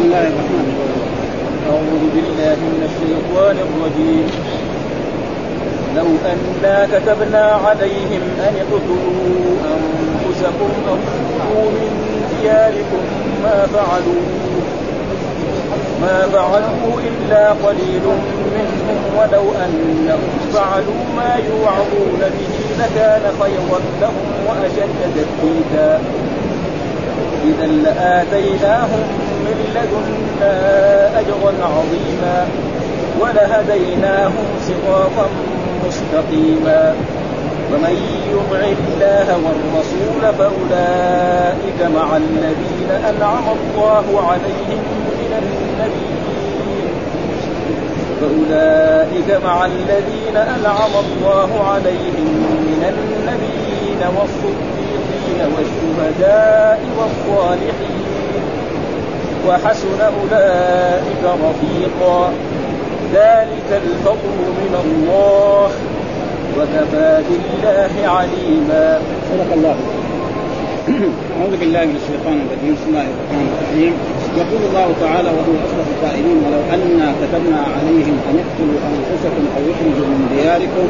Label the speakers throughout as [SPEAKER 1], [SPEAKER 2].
[SPEAKER 1] بسم الله الرحمن الرحيم أعوذ بالله من الشيطان الرجيم لو أنا كتبنا عليهم أن اقتلوا أنفسكم أو اخرجوا من دياركم ما فعلوا ما فعلوا إلا قليل منهم ولو أنهم فعلوا ما يوعظون به لكان خيرا لهم وأشد تثبيتا إذا لآتيناهم من لدنا أجرا عظيما ولهديناهم صراطا مستقيما ومن يطع الله والرسول فاولئك مع الذين انعم الله عليهم من النبيين فاولئك مع الذين انعم الله عليهم من النبيين والصديقين والشهداء والصالحين وحسن أولئك رفيقا ذلك الفضل من الله وكفى بالله عليما
[SPEAKER 2] صدق الله أعوذ بالله من الشيطان الرجيم بسم الله الرحمن الرحيم يقول الله تعالى وهو أصدق القائلين ولو أنا كتبنا عليهم أن اقتلوا أنفسكم أو اخرجوا من دياركم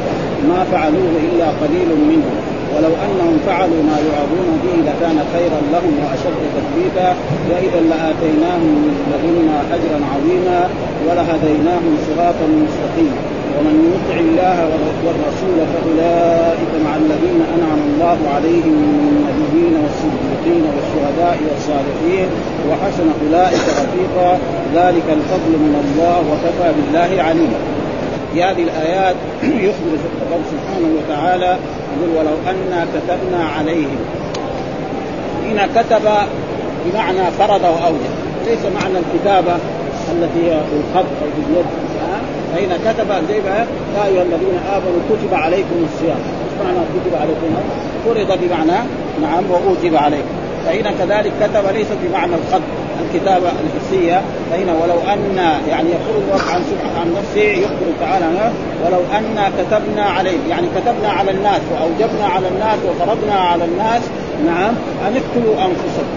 [SPEAKER 2] ما فعلوه إلا قليل منهم ولو انهم فعلوا ما يعظون به لكان خيرا لهم واشد تثبيتا واذا لاتيناهم من لدنا اجرا عظيما ولهديناهم صراطا مستقيما ومن يطع الله والرسول فاولئك مع الذين انعم الله عليهم من النبيين والصديقين والشهداء والصالحين وحسن اولئك رفيقا ذلك الفضل من الله وكفى بالله عليما في هذه الآيات يخبر الرب سبحانه وتعالى يقول ولو أنا كتبنا عليهم هنا كتب بمعنى فرض وأوجب ليس معنى الكتابة التي هي بالخط أو باليد فإن كتب زي ما يا أيها الذين آمنوا كتب عليكم الصيام معنى كتب عليكم فرض بمعنى نعم وأوجب عليكم فإن كذلك كتب ليس بمعنى الخط الكتابه الحسيه فهنا ولو ان يعني يقول الله عن عن نفسه يخبر تعالى ولو ان كتبنا عليه يعني كتبنا على الناس واوجبنا على الناس وفرضنا على الناس نعم ان اقتلوا انفسكم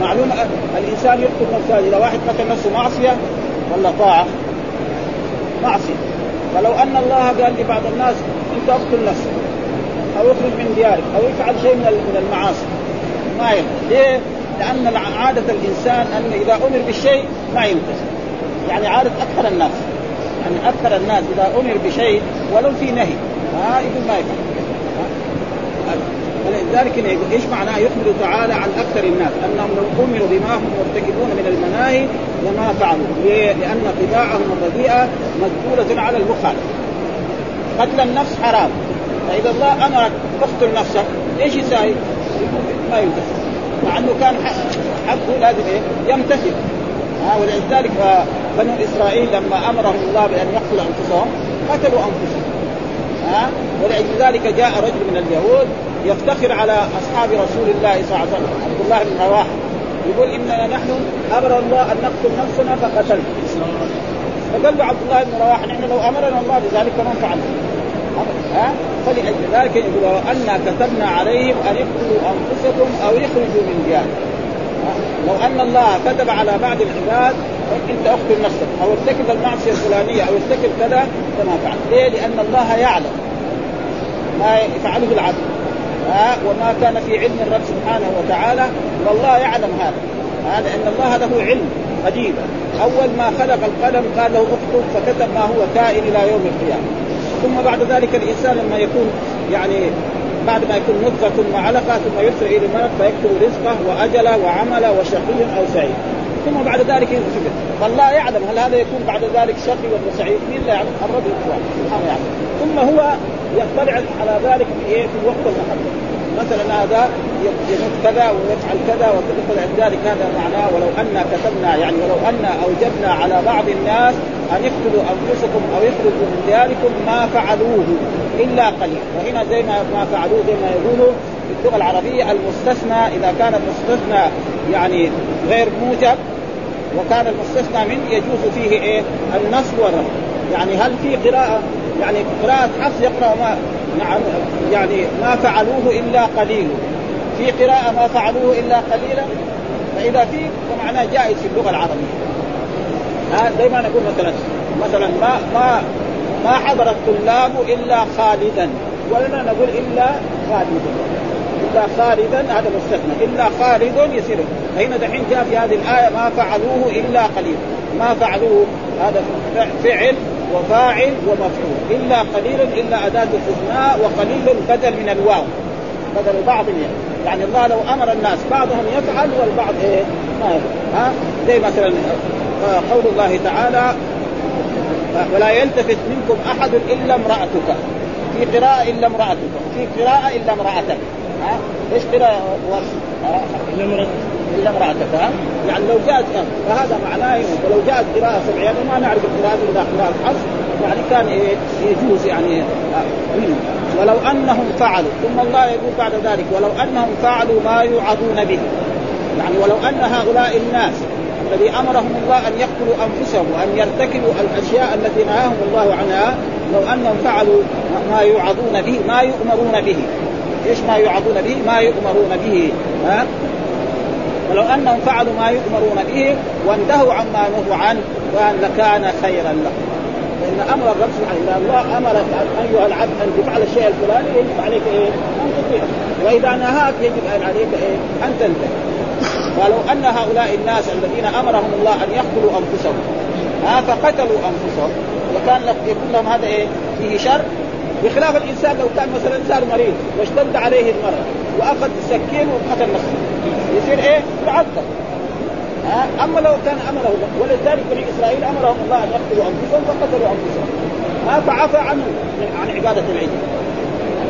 [SPEAKER 2] معلوم الانسان يقتل نفسه اذا واحد قتل نفسه معصيه ولا طاعه؟ معصيه فلو ان الله قال لبعض الناس انت اقتل نفسك او اخرج من ديارك او افعل شيء من المعاصي ما يقتل ليه؟ لان الع... عادة الإنسان أن إذا أمر بالشيء ما ينفذ يعني عادة أكثر الناس يعني أكثر الناس إذا أمر بشيء ولو في نهي ها آه يقول ما يفعل آه، ولذلك ايش معناه يخبر تعالى عن اكثر الناس انهم لو امروا بما هم مرتكبون من المناهي لما فعلوا لان طباعهم الرديئه مدخوله على المخالف قتل النفس حرام فاذا الله امرك تقتل نفسك ايش يساوي؟ ما ينتهي مع انه كان حقه لازم ايه يمتثل ها ولذلك بنو اسرائيل لما امرهم الله بان يقتلوا انفسهم قتلوا انفسهم ها ولذلك جاء رجل من اليهود يفتخر على اصحاب رسول الله صلى الله عليه وسلم عبد الله بن رواحه يقول اننا نحن امر الله ان نقتل نفسنا فقتلنا فقال له عبد الله بن رواحه نحن لو امرنا الله بذلك ما فعلنا ها فلأجل ذلك يقول أنا كتبنا عليهم أن اقتلوا أنفسكم أو يخرجوا من ديارهم لو ان الله كتب على بعض العباد طيب انت اقتل نفسك او ارتكب المعصيه الفلانيه او ارتكب كذا فما فعل، ليه؟ لان الله يعلم ما يفعله العبد ها وما كان في علم الرب سبحانه وتعالى والله يعلم هذا هذا أن الله له علم قديم اول ما خلق القلم قال له اكتب فكتب ما هو كائن الى يوم القيامه ثم بعد ذلك الانسان لما يكون يعني بعد ما يكون نطفه ثم علقه ثم يرسل الى الملك فيكتب رزقه واجله وعمله وشقي او سعيد ثم بعد ذلك يكتب فالله يعلم هل هذا يكون بعد ذلك شقي ولا سعيد مين لا يعلم الرب يعلم ثم هو يطلع على ذلك في إيه؟ في الوقت المحدد مثلا هذا يموت كذا ويفعل كذا ويفعل ذلك هذا معناه ولو أن كتبنا يعني ولو أن أوجبنا على بعض الناس أن يقتلوا أنفسكم أو يخرجوا من دياركم ما فعلوه إلا قليل وهنا زي ما ما فعلوه زي ما يقولوا في اللغة العربية المستثنى إذا كان المستثنى يعني غير موجب وكان المستثنى من يجوز فيه ايه النص والرفع يعني هل في قراءة يعني قراءة حفص يقرأ ما نعم يعني ما فعلوه إلا قليل في قراءة ما فعلوه إلا قليلا فإذا في فمعناه جائز في اللغة العربية ها زي ما نقول مثلا مثلا ما ما ما حضر الطلاب إلا خالدا ولنا نقول إلا خالدا إلا خالدا هذا مستثنى إلا خالد يصير هنا دحين جاء في هذه الآية ما فعلوه إلا قليل ما فعلوه هذا فعل وفاعل ومفعول الا قليلا الا اداه الاثناء وقليل بدل من الواو بدل بعض يعني يعني الله لو امر الناس بعضهم يفعل والبعض ايه ما يفعل ها زي مثلا آه، قول الله تعالى ولا يلتفت منكم احد الا امراتك في قراءة الا امراتك في قراءة الا امراتك ها ايش قراءة الا امراتك الى امراتك يعني لو جاءت فهذا معناه ولو جاءت قراءه سبعيه ما نعرف القراءه الا قراءه الحصر يعني كان إيه يجوز يعني آه، ولو انهم فعلوا ثم الله يقول بعد ذلك ولو انهم فعلوا ما يوعظون به يعني ولو ان هؤلاء الناس الذي امرهم الله ان يقتلوا انفسهم وان يرتكبوا الاشياء التي نهاهم الله عنها لو انهم فعلوا ما يوعظون به ما يؤمرون به ايش ما يوعظون به ما يؤمرون به ها ولو انهم فعلوا ما يؤمرون به وانتهوا عما نهوا عنه لكان خيرا لهم فان امر الرب سبحانه اذا الله امرك ايها العبد ان تفعل الشيء الفلاني يجب عليك ايه؟ ان تطيعه واذا نهاك يجب عليك ايه؟ ان تنتهي ولو ان هؤلاء الناس الذين امرهم الله ان يقتلوا انفسهم ها فقتلوا انفسهم وكان يكون لهم هذا ايه؟ فيه شر بخلاف الانسان لو كان مثلا انسان مريض واشتد عليه المرض واخذ سكين وقتل نفسه يصير ايه؟ يعذب ها اما لو كان امره ولذلك بني اسرائيل امرهم الله ان يقتلوا انفسهم فقتلوا انفسهم ما فعفى عنه عن عباده العيد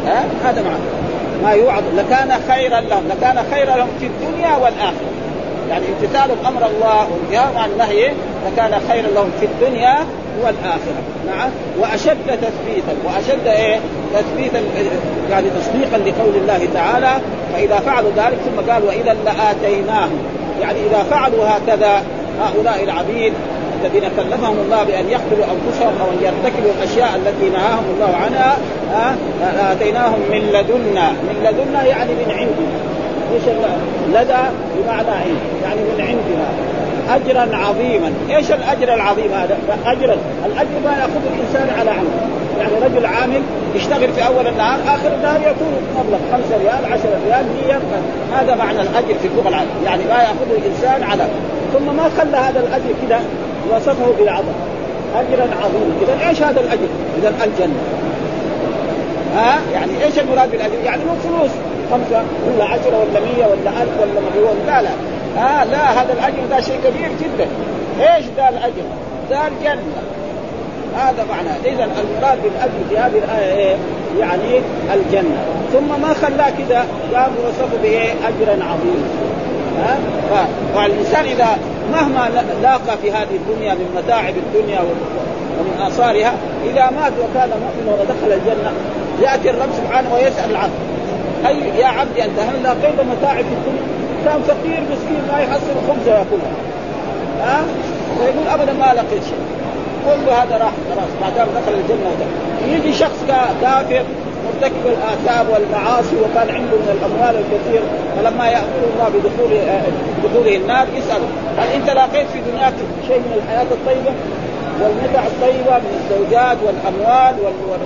[SPEAKER 2] ها هذا معنى ما يوعظ لكان خيرا لهم لكان خيرا لهم في الدنيا والاخره يعني امتثالهم امر الله وانتهاء عن نهيه لكان خيرا لهم في الدنيا والاخره نعم واشد تثبيتا واشد ايه تثبيتا يعني تصديقا لقول الله تعالى فاذا فعلوا ذلك ثم قال واذا لاتيناهم يعني اذا فعلوا هكذا هؤلاء العبيد الذين كلفهم الله بان يقتلوا انفسهم او ان يرتكبوا الاشياء التي نهاهم الله عنها لاتيناهم من لدنا من لدنا يعني من عندنا ايش لدى بمعنى عند إيه؟ يعني من عندنا اجرا عظيما، ايش الاجر العظيم هذا؟ اجرا، الاجر ما ياخذه الانسان على عمله، يعني رجل عامل يشتغل في اول النهار اخر النهار يكون مبلغ 5 ريال 10 ريال 100 هذا معنى الاجر في اللغه العربيه، يعني ما ياخذه الانسان على ثم ما خلى هذا الاجر كذا وصفه بالعظم اجرا عظيما، اذا ايش هذا الاجر؟ اذا الجنه. ها؟ يعني ايش المراد بالاجر؟ يعني مو فلوس خمسه ولا عشره ولا 100 ولا 1000 ولا مليون لا لا آه لا هذا الاجر ده شيء كبير جدا ايش ده الاجر؟ ده الجنه هذا معنى اذا المراد بالاجر في هذه الايه ايه؟ يعني الجنه ثم ما خلاه كذا قام وصفه بايه؟ اجرا عظيما ها أه؟ فالانسان اذا مهما لاقى في هذه الدنيا من متاعب الدنيا ومن اثارها اذا مات وكان مؤمنا ودخل الجنه ياتي الرب سبحانه ويسال العبد اي يا عبدي انت هل لاقيت متاعب في الدنيا؟ انسان فقير مسكين ما يحصل خبزه ياكلها ها أه؟ فيقول ابدا ما لقيت شيء كل هذا راح خلاص ما دام دخل الجنه ودخل. يجي شخص كافر مرتكب الاثام والمعاصي وكان عنده من الاموال الكثير فلما يامر الله بدخول آه، دخوله النار يساله هل انت لقيت في دنياك شيء من الحياه الطيبه والمتع الطيبه من الزوجات والاموال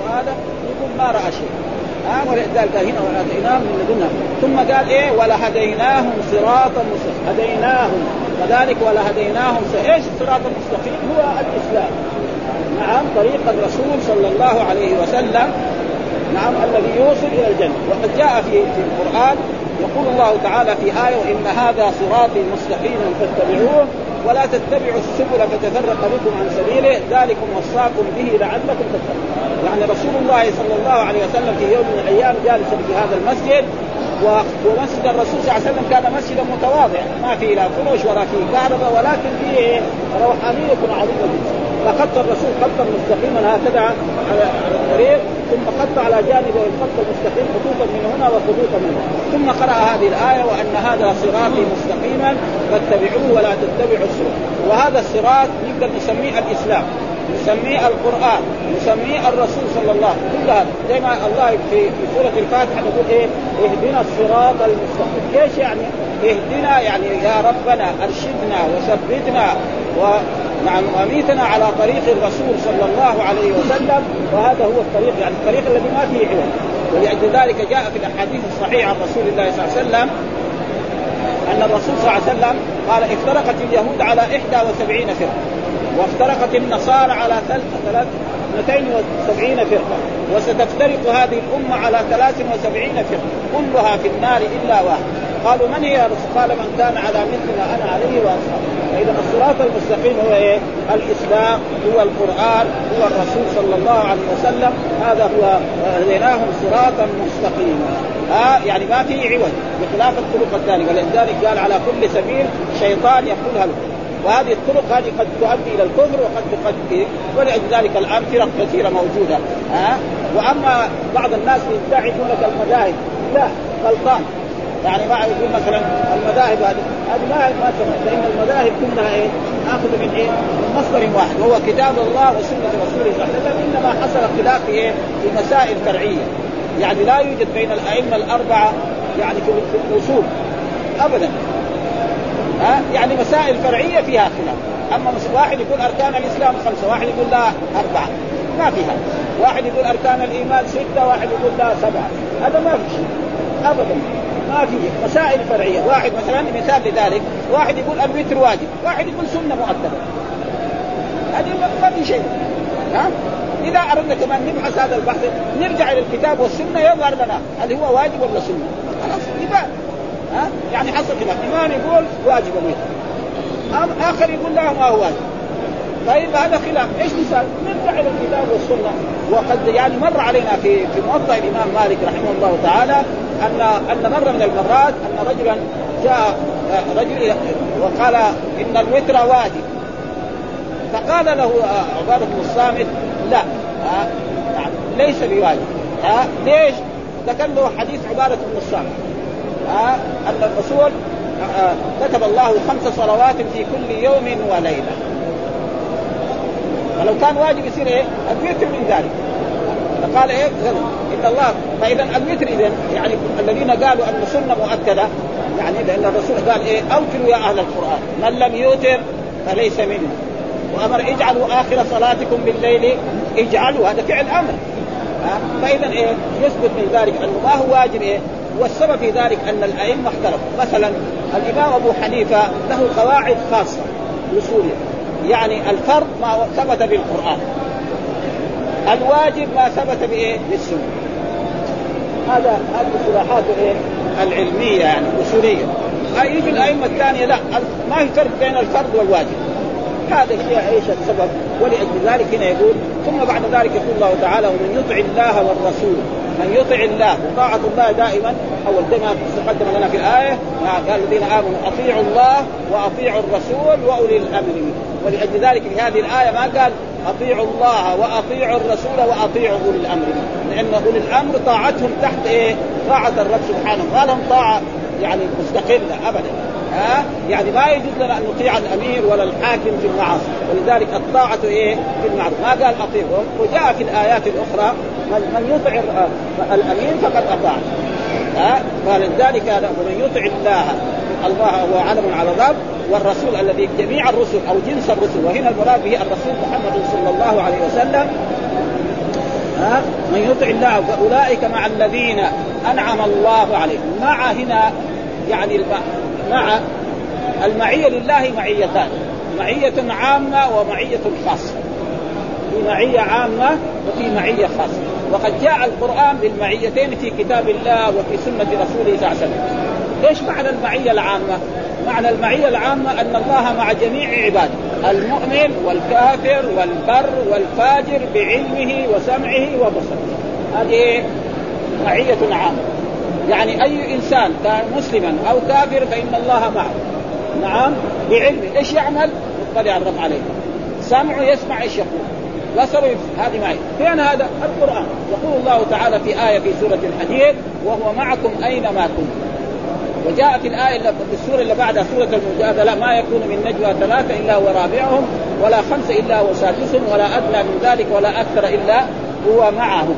[SPEAKER 2] وهذا يقول ما راى شيء ها ولذلك هنا واتيناهم من لدنا ثم قال ايه ولهديناهم صراطا مستقيما هديناهم كذلك ولهديناهم ايش الصراط المستقيم هو الاسلام نعم طريق الرسول صلى الله عليه وسلم نعم الذي يوصل الى الجنه وقد جاء في في القران يقول الله تعالى في ايه وان هذا صراطي مستقيما فاتبعوه ولا تتبعوا السبل فتفرق بكم عن سبيله ذلكم وصاكم به لعلكم تتقون يعني رسول الله صلى الله عليه وسلم في يوم من الايام جالس في هذا المسجد ومسجد الرسول صلى الله عليه وسلم كان مسجدا متواضعا ما فيه لا فروش ولا فيه كهرباء ولكن فيه روحانيه عظيمه جدا فخط الرسول خطا مستقيما هكذا على الطريق ثم خط على جانبه الخط المستقيم خطوطا من هنا وخطوطا من هنا ثم قرأ هذه الآية وأن هذا صراطي مستقيما فاتبعوه ولا تتبعوا السبل وهذا الصراط نقدر نسميه الإسلام نسميه القرآن نسميه الرسول صلى الله عليه وسلم كل هذا زي ما الله في في سورة الفاتحة يقول إيه اهدنا الصراط المستقيم ايش يعني؟ اهدنا يعني يا ربنا ارشدنا وثبتنا و نعم واميتنا على طريق الرسول صلى الله عليه وسلم وهذا هو الطريق يعني الطريق الذي ما فيه عوج ولأجل ذلك جاء في الاحاديث الصحيحه عن رسول الله صلى الله عليه وسلم ان الرسول صلى الله عليه وسلم قال افترقت اليهود على 71 فرقه وافترقت النصارى على ثلاث 270 فرقة وستفترق هذه الأمة على 73 فرقة كلها في النار إلا واحد قالوا من هي يا رسول قال من كان على مثل ما أنا عليه وأصحابي فإذا الصراط المستقيم هو إيه؟ الإسلام هو القرآن هو الرسول صلى الله عليه وسلم هذا هو آه، هديناهم صراطا مستقيما آه يعني ما في عوج بخلاف الطرق الثانية ولذلك قال على كل سبيل شيطان يقول هلو وهذه الطرق هذه قد تؤدي الى الكفر وقد تؤدي ولاجل ذلك الان فرق كثيره موجوده ها واما بعض الناس يدعي يقول لك المذاهب لا غلطان يعني ما يقول مثلا المذاهب هذه هذه ما ما لان المذاهب كلها ايه؟ ناخذ من ايه؟ من مصدر واحد وهو كتاب الله وسنه رسوله صلى الله عليه وسلم انما حصل اختلاف في ايه؟ في مسائل فرعيه يعني لا يوجد بين الائمه الاربعه يعني في الاصول ابدا ها يعني مسائل فرعيه فيها خلاف اما واحد يقول اركان الاسلام خمسه واحد يقول لا اربعه ما فيها واحد يقول اركان الايمان سته واحد يقول لا سبعه هذا ما في شيء ابدا ما في مسائل فرعيه واحد مثلا مثال لذلك واحد يقول الوتر واجب واحد يقول سنه مؤكده هذه ما في شيء ها اذا اردنا كمان نبحث هذا البحث نرجع الى الكتاب والسنه يظهر لنا هل هو واجب ولا سنه خلاص ها يعني حصل خلاف إمام يقول واجب الميت آخر يقول لا ما هو واجب طيب هذا خلاف ايش مثال؟ نرجع الى الكتاب والسنه وقد يعني مر علينا في في موطا الامام مالك رحمه الله تعالى ان ان مره من المرات ان رجلا جاء رجل وقال ان الوتر واجب فقال له آه، عباده بن الصامت لا آه، نعم، ليس بواجب آه، ليش؟ ذكر له حديث عباده بن الصامت آه، ان الرسول آه، كتب الله خمس صلوات في كل يوم وليله ولو كان واجب يصير ايه؟ الوتر من ذلك فقال ايه؟ ان الله فاذا الوتر اذا يعني الذين قالوا ان السنه مؤكده يعني لان الرسول قال ايه؟ اوتروا يا اهل القران من لم يوتر فليس منه. وامر اجعلوا اخر صلاتكم بالليل اجعلوا هذا فعل امر آه، فاذا ايه؟ يثبت من ذلك انه ما هو واجب ايه؟ والسبب في ذلك ان الائمه اختلفوا مثلا الامام ابو حنيفه له قواعد خاصه اصوليه يعني الفرض ما ثبت بالقران الواجب ما ثبت بايه؟ بالسنه هذا هذه اصطلاحاته ايه؟ العلميه يعني الاصوليه يجي الائمه الثانيه لا ما في فرق بين الفرض والواجب هذا هي ايش السبب ولاجل ذلك هنا يقول ثم بعد ذلك يقول الله تعالى ومن يطع الله والرسول من يطع الله وطاعة الله دائما أول كما تقدم لنا في الآية آه، قال الذين آمنوا أطيعوا الله وأطيعوا الرسول وأولي الأمر ولأجل ذلك في هذه الآية ما قال أطيعوا الله وأطيعوا الرسول وأطيعوا أولي الأمر لأن أولي الأمر طاعتهم تحت إيه؟ طاعة الرب سبحانه ما لهم طاعة يعني مستقلة أبدا ها آه؟ يعني ما يجوز لنا ان نطيع الامير ولا الحاكم في المعاصي ولذلك الطاعه ايه في المعروف ما قال اطيعهم وجاء في الايات الاخرى من يطع آه، الامين فقد اطاع ها فلذلك هذا ومن يطع الله الله هو علم الرب والرسول الذي جميع الرسل او جنس الرسل وهنا المراد به الرسول محمد صلى الله عليه وسلم ها من يطع الله فاولئك مع الذين انعم الله عليهم مع هنا يعني الم... مع المعيه لله معيتان معيه عامه ومعيه خاصه في معيه عامه وفي معيه خاصه وقد جاء القرآن بالمعيتين في كتاب الله وفي سنة رسوله صلى الله عليه وسلم إيش معنى المعية العامة؟ معنى المعية العامة أن الله مع جميع عباده المؤمن والكافر والبر والفاجر بعلمه وسمعه وبصره هذه معية عامة يعني أي إنسان كان مسلما أو كافر فإن الله معه نعم بعلمه إيش يعمل؟ يطلع الرب عليه سمعه يسمع إيش يقول وسبب هذه معي فين هذا القران يقول الله تعالى في ايه في سوره الحديد وهو معكم اينما كنتم وجاءت الآية في السورة اللي بعدها سورة المجادلة ما يكون من نجوى ثلاثة إلا ورابعهم ولا خمسة إلا وسادسهم ولا أدنى من ذلك ولا أكثر إلا هو معهم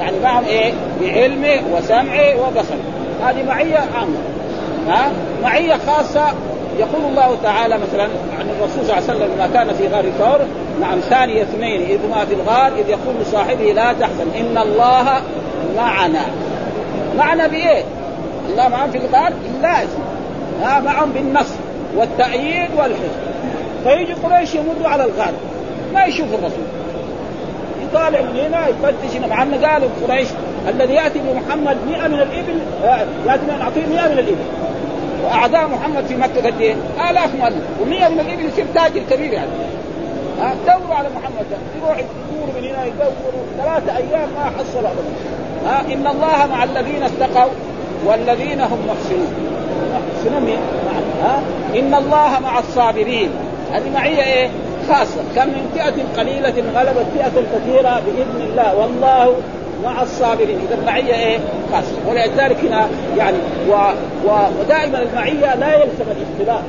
[SPEAKER 2] يعني معهم إيه؟ بعلمه وسمعه وبصره هذه معية عامة ها؟ معية خاصة يقول الله تعالى مثلا عن الرسول صلى الله عليه وسلم ما كان في غار ثور نعم ثاني اثنين اذ ما في الغار اذ يقول لصاحبه لا تحزن ان الله معنا معنا بايه؟ الله معهم في الغار لازم ها معهم بالنصر والتأييد والحزن فيجي قريش يمدوا على الغار ما يشوف الرسول يطالع من هنا يفتش مع ان قالوا قريش الذي ياتي بمحمد 100 من الابل آه، ياتي من نعطيه 100 من الابل واعداء محمد في مكه قد ايه؟ الاف مؤلف و100 من الابل يصير تاجر كبير يعني ها دوروا على محمد ده يروح يدور من هنا يدور ثلاثة ايام ما حصل ها ان الله مع الذين اتقوا والذين هم محسنون محسنون مين؟ ها ان الله مع الصابرين هذه معيه ايه؟ خاصه كم من فئه قليله غلبت فئه كثيره باذن الله والله مع الصابرين اذا المعيه ايه خاصه ولذلك هنا يعني و... و... ودائما المعيه لا يلزم الاختلاف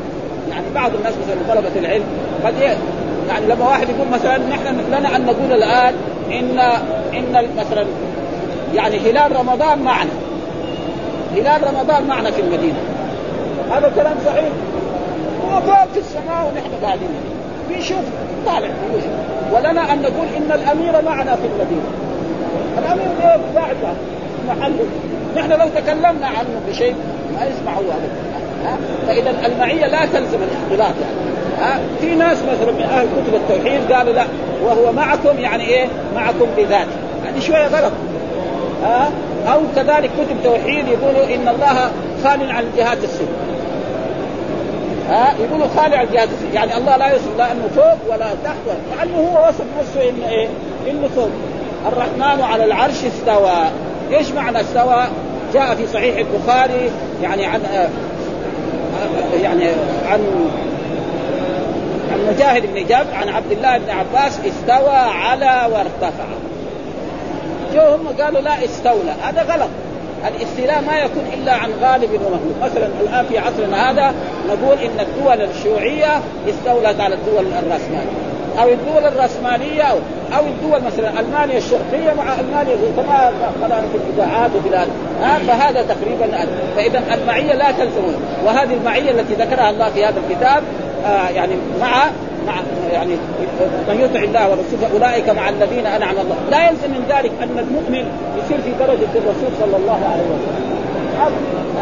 [SPEAKER 2] يعني بعض الناس مثلا طلبه العلم قد يعني لما واحد يقول مثلا نحن لنا ان نقول الان ان ان مثلا يعني هلال رمضان معنا هلال رمضان معنا في المدينه هذا كلام صحيح هو فوق في السماء ونحن قاعدين بيشوف طالع ولنا ان نقول ان الامير معنا في المدينه الامير بعده محله نحن لو تكلمنا عنه بشيء ما يسمعه هذا فاذا المعيه لا تلزم الاختلاط يعني ها في ناس مثلا من اهل كتب التوحيد قالوا لا وهو معكم يعني ايه؟ معكم بذاته يعني شويه غلط ها او كذلك كتب توحيد يقولوا ان الله خال عن الجهات الست ها يقولوا خالع عن الجهات يعني الله لا يصف لا انه فوق ولا تحت مع انه هو وصف نفسه انه ايه؟ انه فوق الرحمن على العرش استوى ايش معنى استوى؟ جاء في صحيح البخاري يعني عن آه، آه، يعني عن عن مجاهد بن جبر عن عبد الله بن عباس استوى على وارتفع جو هم قالوا لا استولى هذا غلط الاستيلاء ما يكون الا عن غالب ومغلوب، مثلا الان في عصرنا هذا نقول ان الدول الشيوعيه استولت على الدول الراسماليه، او الدول الراسماليه او او الدول مثلا المانيا الشرقيه مع المانيا كما قرانا في الاذاعات وفي ها فهذا تقريبا فاذا المعيه لا تلزم وهذه المعيه التي ذكرها الله في هذا الكتاب آه يعني مع مع يعني من يطع الله ورسوله اولئك مع الذين انعم الله، لا يلزم من ذلك ان المؤمن يصير في درجه الرسول صلى الله عليه وسلم.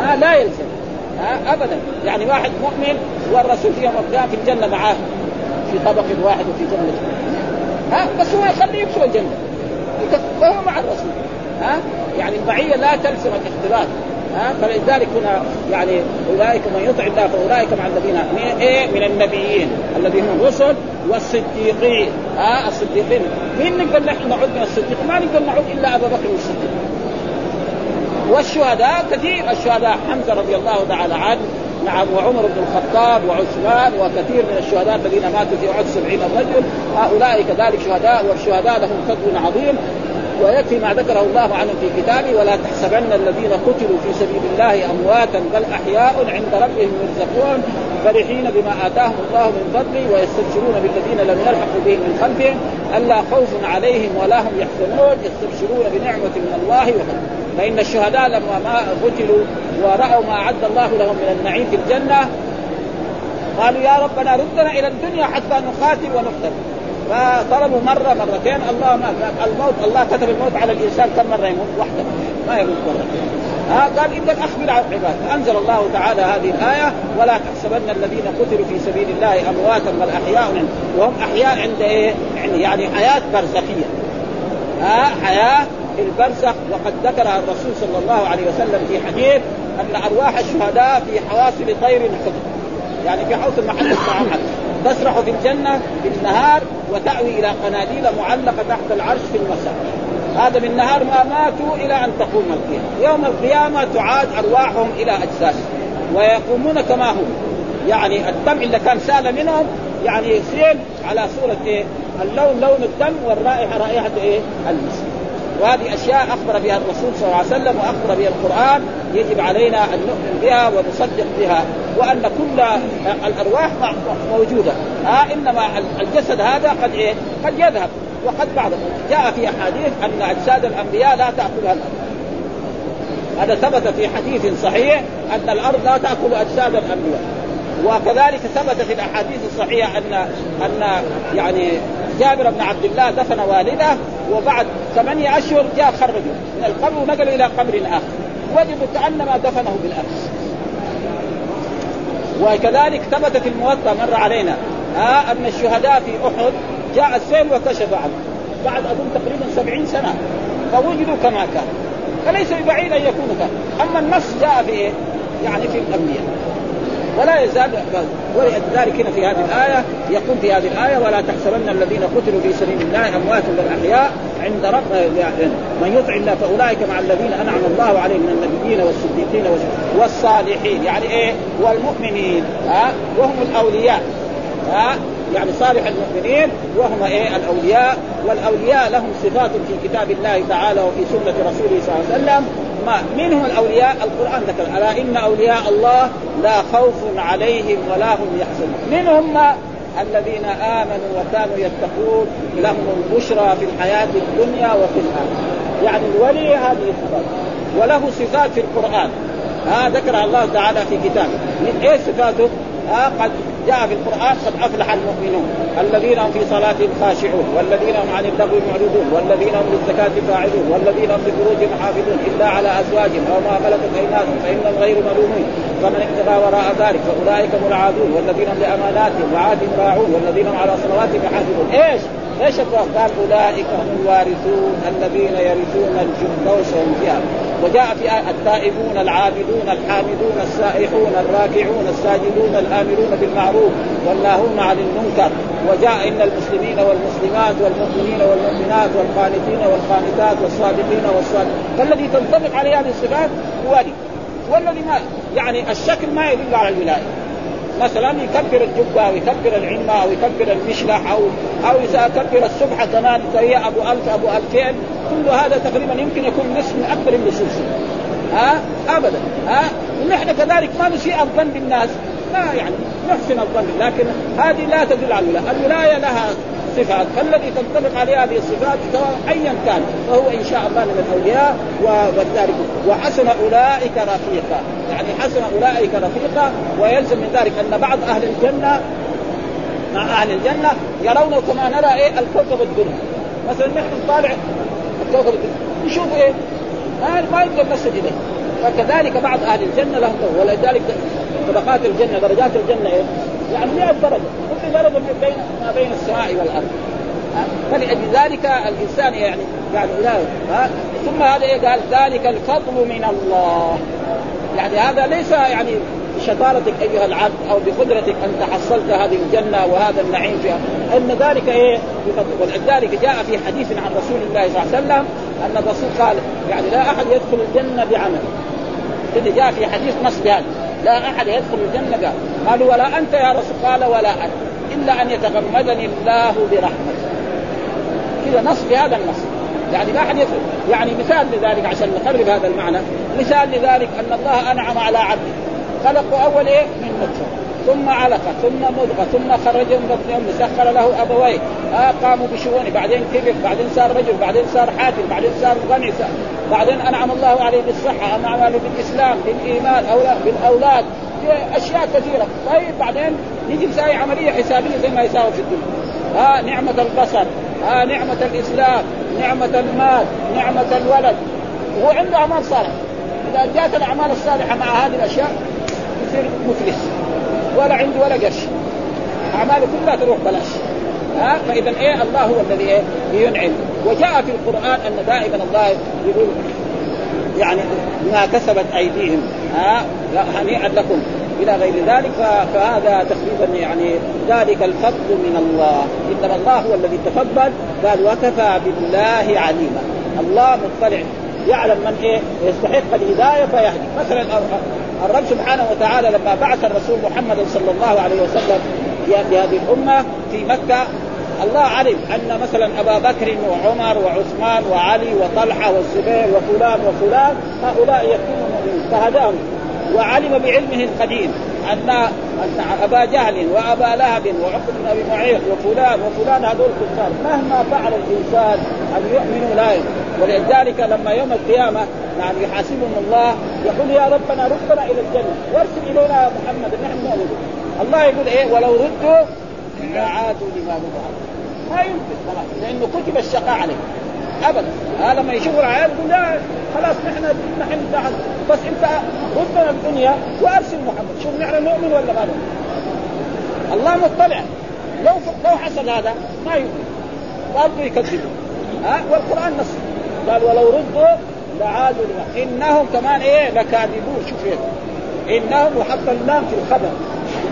[SPEAKER 2] آه لا يلزم آه ابدا، يعني واحد مؤمن والرسول في يوم في الجنه معاه في طبق واحد وفي جنة ها بس هو يخليه يدخل الجنة وهو مع الرسول ها يعني المعية لا تلزم الاختلاط ها فلذلك هنا يعني اولئك من يطع الله فاولئك مع الذين من ايه من النبيين الذين هم الرسل والصديقين ها الصديقين مين نقدر نحن نعد من الصديق؟ ما نقدر نعد الا ابا بكر الصديق والشهداء كثير الشهداء حمزه رضي الله تعالى عنه نعم وعمر بن الخطاب وعثمان وكثير من الشهداء الذين ماتوا في احد 70 رجل هؤلاء كذلك شهداء والشهداء لهم فضل عظيم ويكفي ما ذكره الله عنهم في كتابه ولا تحسبن الذين قتلوا في سبيل الله امواتا بل احياء عند ربهم يرزقون فرحين بما اتاهم الله من فضله ويستبشرون بالذين لم يلحقوا بهم من خلفهم الا خوف عليهم ولا هم يحزنون يستبشرون بنعمه من الله وفضله فان الشهداء لما ما قتلوا وراوا ما اعد الله لهم من النعيم في الجنه قالوا يا ربنا ردنا الى الدنيا حتى نقاتل ونقتل فطلبوا مره مرتين الله ما الموت الله كتب الموت على الانسان كم مره يموت وحده ما يموت مره آه قال اذا اخبر عن العباد فانزل الله تعالى هذه الايه ولا تحسبن الذين قتلوا في سبيل الله امواتا بل احياء وهم احياء عند ايه؟ يعني حياه برزخيه ها حياه في البرزخ وقد ذكرها الرسول صلى الله عليه وسلم في حديث ان ارواح الشهداء في حواصل طير الحكم يعني في حوصل محل معهم تسرح في الجنه في النهار وتاوي الى قناديل معلقه تحت العرش في المساء هذا من نهار ما ماتوا الى ان تقوم القيامه، يوم القيامه تعاد ارواحهم الى أجساد ويقومون كما هم يعني الدمع اللي كان سال منهم يعني يصير على صورة ايه؟ اللون لون الدم والرائحة رائحة ايه؟ المسك وهذه اشياء اخبر بها الرسول صلى الله عليه وسلم واخبر بها القران يجب علينا ان نؤمن بها ونصدق بها وان كل الارواح موجوده آه انما الجسد هذا قد ايه؟ قد يذهب وقد بعض جاء في احاديث ان اجساد الانبياء لا تاكلها الارض هذا ثبت في حديث صحيح ان الارض لا تاكل اجساد الانبياء وكذلك ثبت في الاحاديث الصحيحه ان ان يعني جابر بن عبد الله دفن والده وبعد ثمانية اشهر جاء خرجه من القبر ونقلوا الى قبر اخر وجدوا كانما دفنه بالامس وكذلك ثبت في الموطا مر علينا آه، ان الشهداء في احد جاء السيل وكشف عنه بعد اظن تقريبا سبعين سنه فوجدوا كما كان فليس ببعيد ان يكونوا كان اما النص جاء في إيه؟ يعني في الانبياء ولا يزال ولذلك هنا في هذه الايه يقول في هذه الايه ولا تحسبن الذين قتلوا في سبيل الله اموات بل احياء عند رب من يطع الله فاولئك مع الذين انعم الله عليهم من النبيين والصديقين والصالحين يعني ايه والمؤمنين ها وهم الاولياء ها يعني صالح المؤمنين وهم ايه الاولياء والاولياء لهم صفات في كتاب الله تعالى وفي سنه رسوله صلى الله عليه وسلم الرحمن من هم الاولياء القران ذكر الا ان اولياء الله لا خوف عليهم ولا هم يحزنون من هم الذين امنوا وكانوا يتقون لهم البشرى في الحياه الدنيا وفي الاخره يعني الولي هذه الصفات وله صفات في القران ها آه ذكر الله تعالى في كتابه من ايه صفاته؟ آه قد جاء في القران قد افلح المؤمنون الذين هم في صلاتهم خاشعون والذين هم عن اللغو معرضون والذين هم للزكاه فاعلون والذين هم لفروجهم حافظون الا على ازواجهم او ما ملكت ايمانهم فانهم غير ملومين فمن اقتضى وراء ذلك فاولئك هم العادون والذين هم لاماناتهم وعادهم راعون والذين هم على صلواتهم حافظون ايش؟ ليش قال اولئك هم الوارثون الذين يرثون الفردوس هم فيها وجاء في آية التائبون العابدون الحامدون السائحون الراكعون الساجدون الامرون بالمعروف والناهون عن المنكر وجاء ان المسلمين والمسلمات والمؤمنين والمؤمنات والقانتين والقانتات والصادقين والصادقين فالذي تنطبق عليه هذه الصفات هو والذي ما يعني الشكل ما يدل على الولايه مثلا يكبر الجبه او يكبر العمه او يكبر المشلح او او يكبر السبحه كمان فهي ابو الف ابو الفين كل هذا تقريبا يمكن يكون نصف من اكبر النصوص ها ابدا ها ونحن كذلك ما نسيء الظن بالناس لا يعني نحسن الظن لكن هذه لا تدل على الولايه، الولايه لها الصفات فالذي تنطبق عليه هذه الصفات سواء ايا كان فهو ان شاء الله من الاولياء وذلك وحسن اولئك رفيقا يعني حسن اولئك رفيقا ويلزم من ذلك ان بعض اهل الجنه مع اهل الجنه يرون كما نرى ايه الكوكب الدنيا مثلا نحن نطالع الكوكب الدنيا نشوف ايه ما يقدر نسجد اليه فكذلك بعض اهل الجنه لهم ولذلك طبقات الجنه درجات الجنه ايه؟ يعني 100 درجه في مرض بين ما بين السماء والارض فلأجل ذلك الانسان يعني يعني ها ثم هذا إيه قال ذلك الفضل من الله يعني هذا ليس يعني بشطارتك ايها العبد او بقدرتك أن تحصلت هذه الجنه وهذا النعيم فيها ان ذلك ايه بفضل ذلك جاء في حديث عن رسول الله صلى الله عليه وسلم ان الرسول قال يعني لا احد يدخل الجنه بعمل كده جاء في حديث نص لا احد يدخل الجنه قال قالوا ولا انت يا رسول قال ولا أنت إلا أن يتغمدني الله برحمته كذا نص بهذا النص يعني ما حد يفهم يعني مثال لذلك عشان نقرب هذا المعنى مثال لذلك أن الله أنعم على عبده خلقه أول إيه من نطفة ثم علقة ثم مضغة ثم خرج من بطن أمه سخر له أبويه آه قاموا بشؤونه بعدين كبر بعدين صار رجل بعدين صار حاكم بعدين صار غني بعدين أنعم الله عليه بالصحة أنعم عليه بالإسلام بالإيمان أو بالأولاد أشياء كثيرة طيب بعدين يجي يساوي عمليه حسابيه زي ما يساوي في الدنيا ها آه نعمه البصر ها آه نعمه الاسلام نعمه المال نعمه الولد وهو عنده اعمال صالحه اذا جاءت الاعمال الصالحه مع هذه الاشياء يصير مفلس ولا عنده ولا قرش اعماله كلها تروح بلاش ها آه فاذا ايه الله هو الذي ايه ينعم وجاء في القران ان دائما الله يقول يعني ما كسبت ايديهم ها آه هنيئا لكم الى غير ذلك فهذا تقريبا يعني ذلك الفضل من الله انما الله هو الذي تفضل قال وكفى بالله عليما الله مطلع يعلم من ايه يستحق الهدايه فيهدي مثلا الرب سبحانه وتعالى لما بعث الرسول محمد صلى الله عليه وسلم بهذه الامه في مكه الله علم ان مثلا ابا بكر وعمر وعثمان وعلي وطلحه والزبير وفلان وفلان هؤلاء يكونوا مؤمنين فهداهم وعلم بعلمه القديم ان ان ابا جهل وابا لهب وعقب بن ابي معيط وفلان وفلان هذول كفار مهما فعل الانسان ان يؤمنوا لا ولذلك لما يوم القيامه نعم يحاسبهم الله يقول يا ربنا ردنا الى الجنه وارسل الينا يا محمد نحن نؤمن الله يقول ايه ولو ردوا لعادوا لما نهوا ما يمكن خلاص لانه كتب الشقاء عليه ابدا هذا لما يشوفوا العيال يقول لا خلاص نحن نحن بعد بس انت خذنا الدنيا وارسل محمد شوف نحن نؤمن ولا ما نؤمن الله مطلع لو لو حصل هذا ما يؤمن برضه يكذبوا ها والقران نص قال ولو ردوا لعادوا انهم كمان ايه لكاذبون شوف ايه انهم وحط اللام في الخبر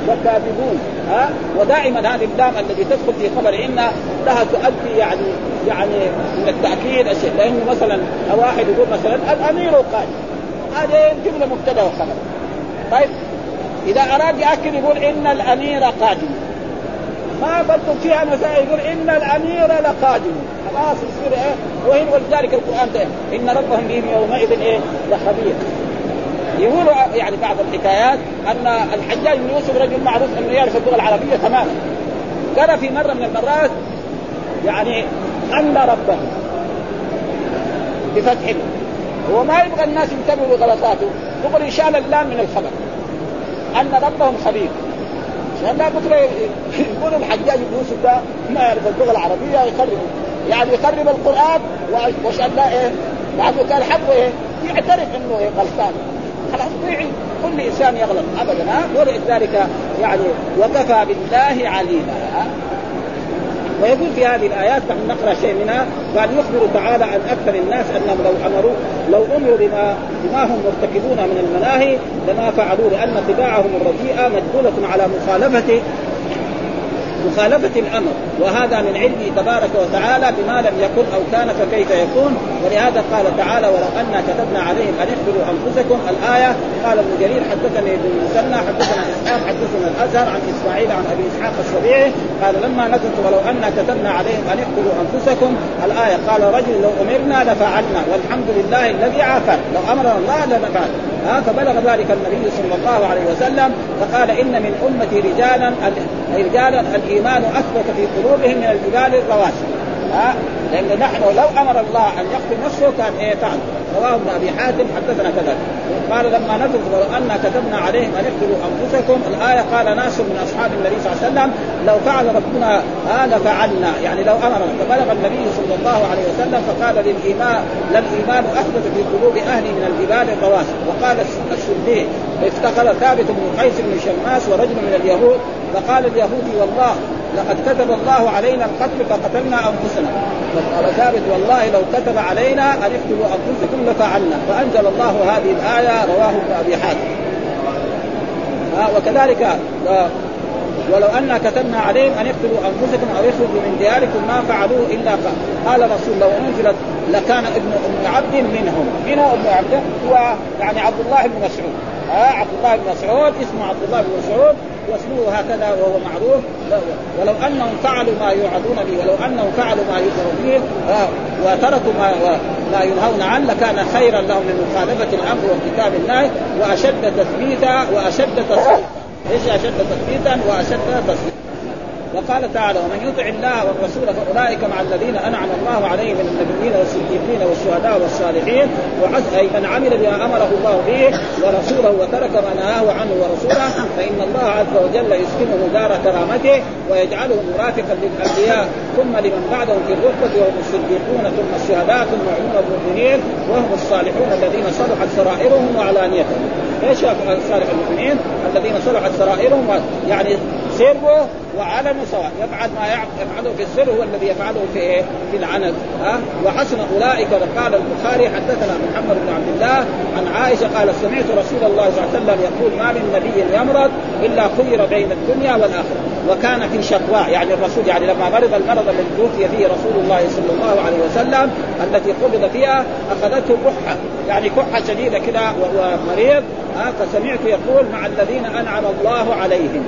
[SPEAKER 2] وكاذبون ها ودائما هذه اللام التي تدخل في خبر ان لها تؤدي يعني يعني من التاكيد الشيء لانه مثلا واحد يقول مثلا الامير قال هذه جمله مبتدا وخبر طيب اذا اراد ياكد يقول ان الامير قادم ما بدل فيها مثلا يقول ان الامير لقادم خلاص يصير ايه وهي ولذلك القران ان ربهم بهم يومئذ ايه لخبير يقولوا يعني بعض الحكايات ان الحجاج بن يوسف رجل معروف انه يعرف اللغه العربيه تماما قال في مره من المرات يعني ان ربه بفتح هو ما يبغى الناس ينتبهوا لغلطاته دغري شال اللام من الخبر ان ربهم خبير عشان لا بكره يقولوا الحجاج بن يوسف ده ما يعرف اللغه العربيه يخرب يعني يخرب القران وشان لا ايه بعده كان حقه ايه يعترف انه ايه غلطان خلاص ضيعي كل انسان يغلط ابدا ها ولذلك يعني وكفى بالله عليما ويقول في هذه الايات نحن نقرا شيء منها قال يخبر تعالى عن اكثر الناس انهم لو امروا لو امروا بما بما هم مرتكبون من المناهي لما فعلوا لان طباعهم الرديئه مدلوله على مخالفه مخالفة الأمر وهذا من علمه تبارك وتعالى بما لم يكن أو كان فكيف يكون ولهذا قال تعالى ولو أنا كتبنا عليهم أن اقتلوا أنفسكم الآية قال ابن جرير حدثني ابن المثنى حدثنا إسحاق حدثنا الأزهر عن إسماعيل عن أبي إسحاق السبيعي قال لما نزلت ولو أنا كتبنا عليهم أن اقتلوا أنفسكم الآية قال رجل لو أمرنا لفعلنا والحمد لله الذي عافانا لو أمرنا الله لنفعل ها فبلغ ذلك النبي صلى الله عليه وسلم فقال ان من امتي رجالا رجالا الايمان اثبت في قلوبهم من الجبال الرواسي لان نحن لو امر الله ان يقتل نفسه كان ايه فعل رواه ابن ابي حاتم حدثنا كذا قال لما نزلت ولو انا كتبنا عليهم ان اقتلوا انفسكم الايه قال ناس من اصحاب النبي صلى الله عليه وسلم لو فعل ربنا هذا فعلنا يعني لو امر فبلغ النبي صلى الله عليه وسلم فقال للايمان للايمان اثبت في قلوب اهلي من الجبال الرواسي وقال السدي افتخر ثابت بن قيس بن شماس ورجل من اليهود فقال اليهودي والله لقد كتب الله علينا القتل فقتلنا انفسنا ثابت والله لو كتب علينا ان اقتلوا انفسكم لفعلنا فانزل الله هذه الايه رواه ابن ابي حاتم آه، وكذلك آه، ولو أنا كتبنا عليهم أن اقتلوا أنفسكم أو يخرجوا من دياركم ما فعلوه إلا قال قال رسول لو أنزلت لكان ابن ابن عبد منهم من هو ابن عبد هو يعني عبد الله بن مسعود ها آه، عبد الله بن مسعود اسمه عبد الله بن مسعود واسلوبه هكذا وهو معروف ولو انهم فعلوا ما يوعدون به ولو انهم فعلوا ما يؤمر به آه، وتركوا ما ما ينهون عنه لكان خيرا لهم من مخالفه الامر وكتاب الله واشد تثبيتا واشد تصديقا ايش اشد تثبيتا واشد تصديقا وقال تعالى ومن يطع الله والرسول فاولئك مع الذين انعم الله عليهم من النبيين والصديقين والشهداء والصالحين وعز اي من عمل بما امره الله به ورسوله وترك ما نهاه عنه ورسوله فان الله عز وجل يسكنه دار كرامته ويجعله مرافقا للانبياء ثم لمن بعدهم في الرتبه وهم الصديقون ثم الشهداء ثم عمر أمم المؤمنين وهم الصالحون الذين صلحت سرائرهم وعلانيتهم ايش صالح المؤمنين الذين صلحت سرائرهم يعني سره وعلنه سواء يفعل ما يفعله في السر هو الذي يفعله في ايه؟ في العنب ها أه؟ وحسن اولئك قال البخاري حدثنا محمد بن عبد الله عن عائشه قال سمعت رسول الله صلى الله عليه وسلم يقول ما من نبي يمرض الا خير بين الدنيا والاخره وكان في شقواء يعني الرسول يعني لما مرض المرض الذي توفي فيه رسول الله صلى الله عليه وسلم التي قبض فيها اخذته كحه يعني كحه شديده كده وهو مريض فسمعت يقول مع الذين انعم الله عليهم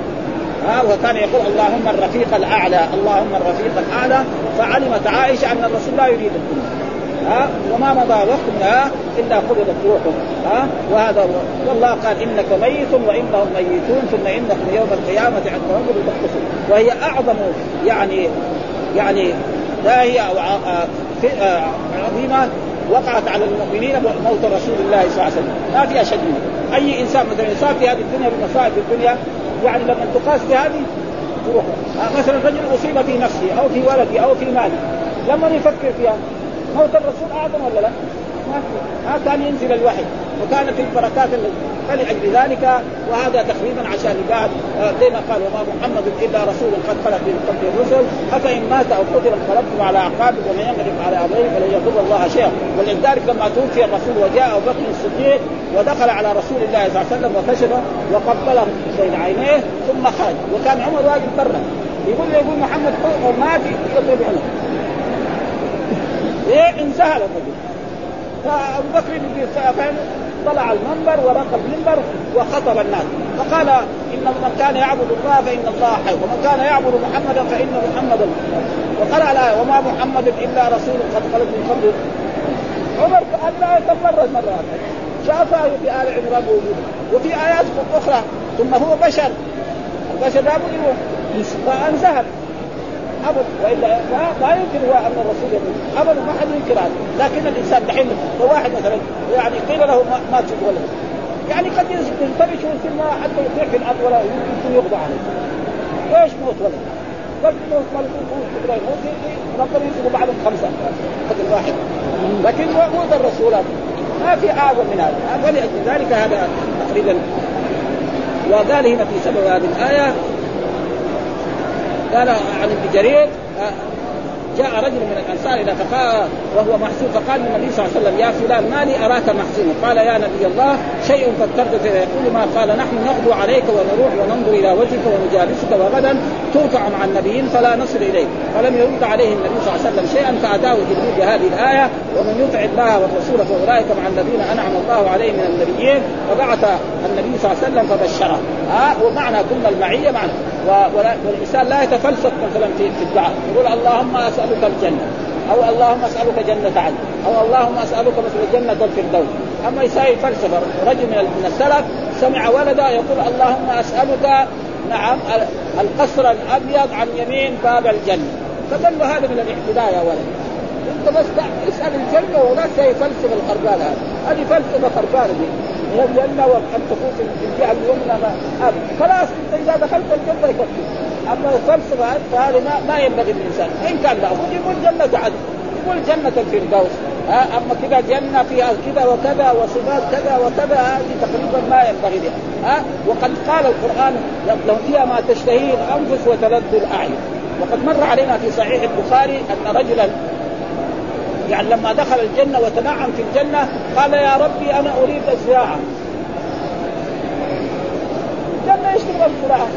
[SPEAKER 2] ها وكان يقول اللهم الرفيق الاعلى اللهم الرفيق الاعلى فعلمت عائشه ان الرسول لا يريد الدنيا ها وما مضى وقت منها الا قبضت روحه ها وهذا والله قال انك ميت وانهم ميتون ثم انكم يوم القيامه عند ربكم تختصون وهي اعظم يعني يعني داهيه آه، او آه، آه، عظيمه وقعت على المؤمنين موت رسول الله صلى الله عليه وسلم، ما في اشد منه، اي انسان مثلا يصاب في هذه الدنيا بمصائب الدنيا يعني لما تقاس بهذه تروح، مثلا رجل اصيب في نفسه او في ولده او في ماله، لما يفكر فيها موت الرسول اعظم ولا لا؟ ما آه كان ينزل الوحي وكانت البركات فلأجل ذلك وهذا تخريبا عشان يقعد آه، زي ما قال وما محمد الا رسول قد خلق من قبل الرسل افان مات او قتل انقلبتم على اعقابكم ومن ينقلب على ابيه فلن يضر الله شيئا ولذلك لما توفي الرسول وجاء ابو بكر الصديق ودخل على رسول الله صلى الله عليه وسلم وكشفه وقبله بين عينيه ثم خرج وكان عمر واقف برا يقول يقول محمد مات يضرب عمر سهل الرجل فابو بكر فاهم طلع المنبر ورقى المنبر وخطب الناس فقال ان من كان يعبد الله فان الله حي ومن كان يعبد محمدا فان محمدا وقرا الايه وما محمد الا رسول قد خلت من قبله عمر لا يتمرد مره شافها في ال عمران موجوده وفي ايات اخرى ثم هو بشر البشر لا بد فانزهر ابدا والا لا يمكن هو ان الرسول يقول ابدا ما حد ينكر هذا لكن الانسان دحين لو واحد مثلا يعني قيل له ما تشوف ولا يعني قد ينتبش ويصير ما حتى يطيح في الارض ولا يمكن يقضى عليه ليش موت ولد؟ قد موت ولد يموت موت ربنا يرزق بعضهم خمسه قتل واحد لكن موت الرسول ما في اعظم من هذا ولذلك هذا تقريبا وقال هنا في سبب هذه الايه قال عن ابن جرير آه، جاء رجل من الانصار الى فقال وهو محزون فقال للنبي صلى الله عليه وسلم يا فلان ما لي اراك محزونا قال يا نبي الله شيء فكرت فيه يقول ما قال نحن نغدو عليك ونروح وننظر الى وجهك ونجالسك وغدا ترفع مع النبيين فلا نصل اليك فلم يرد عليه النبي صلى الله عليه وسلم شيئا فاتاه جبريل بهذه الايه ومن يطع الله والرسول فاولئك مع الذين انعم الله عليهم من النبيين فبعث النبي صلى الله عليه وسلم فبشره ها ومعنى كل المعيه معنى والانسان لا يتفلسف مثلا في الدعاء يقول اللهم اسالك الجنه او اللهم اسالك جنه عدن او اللهم اسالك مثل جنه الفردوس اما يساوي فلسفه رجل من السلف سمع ولده يقول اللهم اسالك نعم القصر الابيض عن يمين باب الجنه فقال له هذا من الاعتداء يا ولد انت بس اسال الجنه وناس يفلسف الخربان هذا هذه فلسفه خربانه دي من الجنه وان تكون في الجهه اليمنى ابدا خلاص انت اذا دخلت الجنه يكفي اما الفلسفه فهذه ما, ما ينبغي للانسان ان كان لابد يقول جنه عدن يقول جنه الفردوس ها اما كذا جنه فيها كذا وكذا وصفات كذا وكذا هذه تقريبا ما ينبغي لها ها وقد قال القران لهم فيها ما تشتهيه الانفس وتلذ الاعين وقد مر علينا في صحيح البخاري ان رجلا يعني لما دخل الجنة وتنعم في الجنة قال يا ربي أنا أريد الزراعة الجنة إيش تبغى الزراعة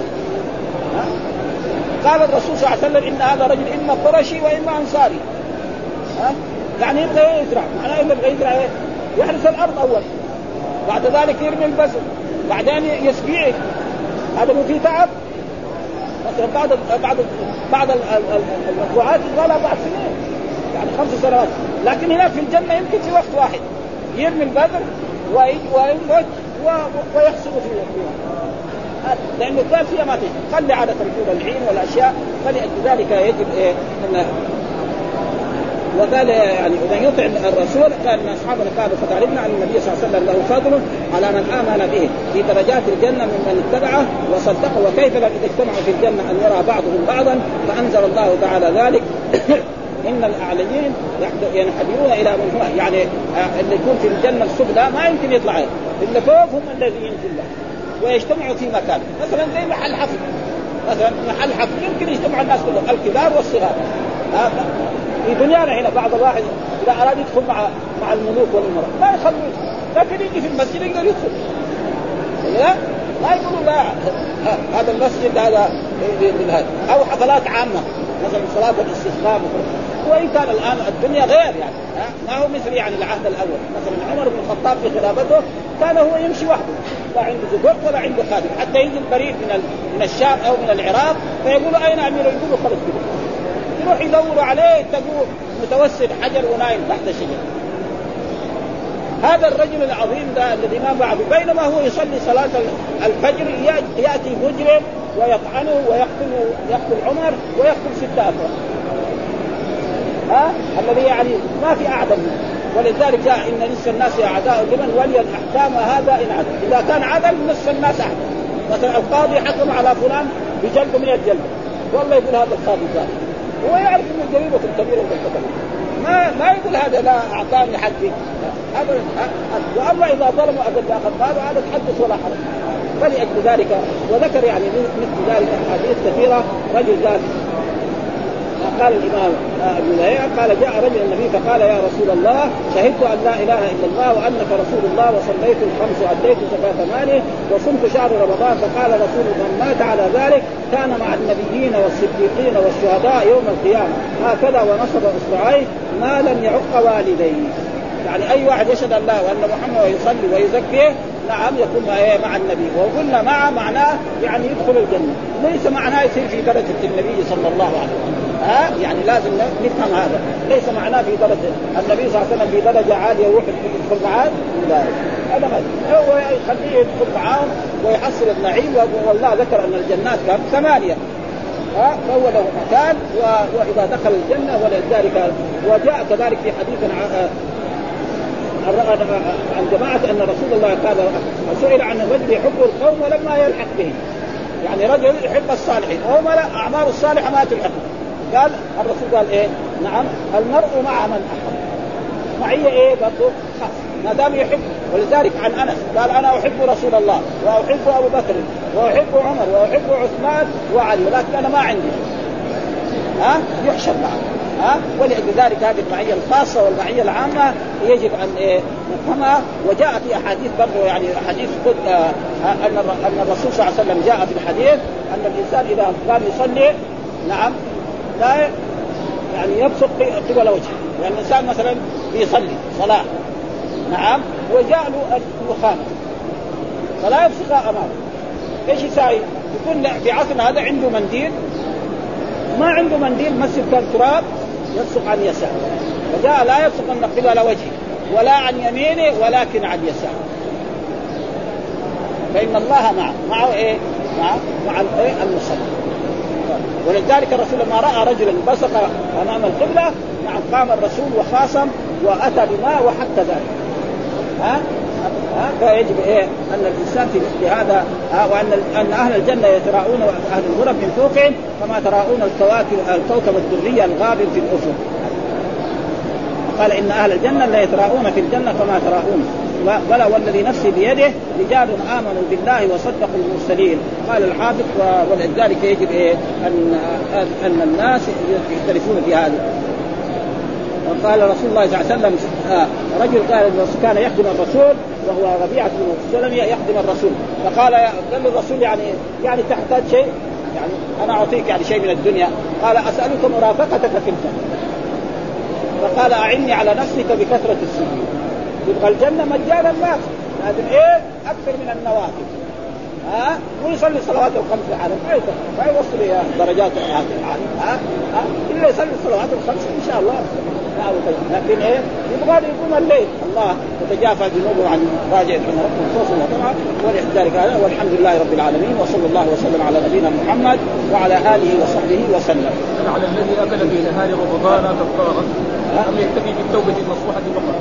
[SPEAKER 2] قال الرسول صلى الله عليه وسلم إن هذا رجل إما قرشي وإما أنصاري ها؟ يعني يبغى يزرع معناه يبغى يزرع إيه؟ يحرس الأرض أول بعد ذلك يرمي البذر بعدين يسقيه هذا مو فيه تعب مثلا بعد بعد بعد الوعاة يبغى بعد سنين يعني خمس سنوات لكن هناك في الجنه يمكن في وقت واحد يرمي البذر ويموت ويحصل في لانه كان فيها ما تجي خلي عاده ركوب العين والاشياء فلذلك يجب ايه ان وقال يعني ومن يطع الرسول كان من اصحابنا قالوا علمنا ان النبي صلى الله عليه وسلم له فضل على من امن به في درجات الجنه ممن اتبعه وصدقه وكيف اذا اجتمعوا في الجنه ان يرى بعضهم بعضا فانزل الله تعالى ذلك ان الاعليين ينحدرون الى من هو يعني آه، اللي يكون في الجنه السفلى ما يمكن يطلع الا فوق هم الذين في الله ويجتمعوا في مكان مثلا زي محل حفل مثلا محل حفل يمكن يجتمع الناس كلهم الكبار والصغار آه، في دنيانا هنا بعض الواحد اذا اراد يدخل مع مع الملوك والامراء ما يخلوا لكن يجي في المسجد يقدر يدخل إيه؟ لا ما آه، يقولوا لا هذا المسجد إيه، إيه، هذا او حفلات عامه مثلا صلاه الاستسلام وان كان الان الدنيا غير يعني ما هو مثل يعني العهد الاول مثلا عمر بن الخطاب في خلافته كان هو يمشي وحده لا عنده زبون ولا عنده خادم حتى يجي البريد من من الشام او من العراق فيقولوا اين امير يقولوا خلص كده يروح يدوروا عليه تقول متوسد حجر ونايم تحت شجر هذا الرجل العظيم ده الذي ما بعده بينما هو يصلي صلاة الفجر يأتي مجرم ويطعنه ويقتل يقتل عمر ويقتل ستة أفراد ها الذي يعني ما في اعدل منه ولذلك جاء ان نصف الناس اعداء لمن ولي الاحكام هذا ان عدل اذا كان عدل نصف الناس احد مثلا القاضي حكم على فلان بجلده 100 جلده والله يقول هذا القاضي ذا هو يعرف انه جريمه كبيره مرتكبه ما ما يقول هذا لا اعطاني حقي ابدا واما اذا ظلموا اقل اخذ ماله هذا تحدث ولا حرج فلاجل ذلك وذكر يعني مثل ذلك احاديث كثيره رجل قال قال الامام ابو لهيعة قال جاء رجل النبي فقال يا رسول الله شهدت ان لا اله الا الله وانك رسول الله وصليت الخمس واديت زكاه ماله وصمت شهر رمضان فقال رسول من مات على ذلك كان مع النبيين والصديقين والشهداء يوم القيامه هكذا ونصب اصبعيه ما لم يعق والديه يعني اي واحد يشهد الله وان محمد ويصلي ويزكيه نعم يكون إيه، مع النبي وقلنا مع معناه يعني يدخل الجنه ليس معناه يصير في درجه النبي صلى الله عليه وسلم ها أه؟ يعني لازم نفهم هذا ليس معناه في درجه النبي صلى الله عليه وسلم في درجه عاليه يروح يدخل معاه لا هذا ما هو يخليه يدخل معاهم ويحصل النعيم والله ذكر ان الجنات كم ثمانيه ها أه؟ فهو له مكان واذا دخل الجنه ولذلك وجاء كذلك في حديث عن عن جماعة أن رسول الله قال سئل عن الرجل يحب القوم ولما يلحق بهم يعني رجل يحب الصالحين وهم لا أعمار الصالحة ما تلحقه قال الرسول قال ايه؟ نعم المرء مع من احب معية ايه برضه خاص ما دام يحب ولذلك عن انس قال انا احب رسول الله واحب ابو بكر واحب عمر واحب عثمان وعلي ولكن انا ما عندي ها أه؟ يحشر معه ها أه؟ ولذلك هذه المعيه الخاصه والمعيه العامه يجب ان إيه نفهمها وجاء في احاديث برضه يعني حديث قد آه ان ان الرسول صلى الله عليه وسلم جاء في الحديث ان الانسان اذا كان يصلي نعم لا يعني يبصق قبل وجهه يعني الانسان مثلا بيصلي صلاه نعم وجاء له الدخان فلا يبسطها امامه ايش يساوي؟ يكون في عصرنا هذا عنده منديل ما عنده منديل مسجد كان تراب يبصق عن يساره فجاء لا يبصق ان قبل وجهه ولا عن يمينه ولكن عن يساره فإن الله معه معه إيه؟ معه مع إيه؟ المصلي ولذلك الرسول لما راى رجلا بصق امام القبله نعم قام الرسول وخاصم واتى بماء وحتى ذلك ها ها فيجب ايه ان الانسان في هذا ها وان ان اهل الجنه يتراءون اهل الغرب من فوقهم كما تراءون الكواكب الكوكب الدري الغابر في الافق قال ان اهل الجنه لا يتراءون في الجنه كما تراءون بلى والذي نفسي بيده رجال امنوا بالله وصدقوا المرسلين قال الحافظ ولذلك يجب إيه ان ان الناس يختلفون في هذا وقال رسول الله صلى الله عليه وسلم آه رجل قال كان يخدم الرسول وهو ربيعه بن سلمة يخدم الرسول فقال قال الرسول يعني يعني تحتاج شيء يعني انا اعطيك يعني شيء من الدنيا قال اسالك مرافقتك في الجنه فقال اعني على نفسك بكثره السجود يبقى الجنه مجانا ما لازم ايه اكثر من النوافل ها ويصلي صلواته الخمس العالم ما يقدر ما يوصل الى درجات العالم ها ها الا يصلي الصلوات الخمس ان شاء الله طيب. لكن ايه يبغى يقوم الليل الله تتجافى جنوبه عن راجع خوفا وطمعا ولذلك هذا والحمد لله رب العالمين وصلى الله وسلم على نبينا محمد وعلى اله وصحبه وسلم.
[SPEAKER 3] على الذي اكل في نهار رمضان كفاره لم يكتفي بالتوبه المصلحه
[SPEAKER 2] فقط.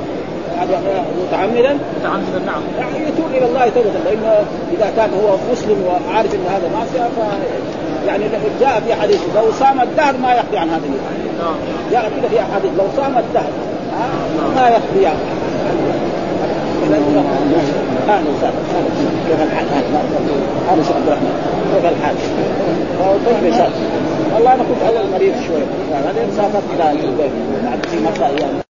[SPEAKER 2] متعمدا متعمدا نعم يعني يتوب الى الله توبه لانه اذا كان هو مسلم وعارف ان هذا معصيه ف يعني جاء في حديث لو صام الدهر ما يقضي عن هذا نعم جاء كذا في حديث لو صام الدهر ما يقضي عن اهلا وسهلا كيف الحال كيف الحال؟ طيب والله انا كنت على المريض شوي بعدين سافرت الى البيت بعد في مكه ايام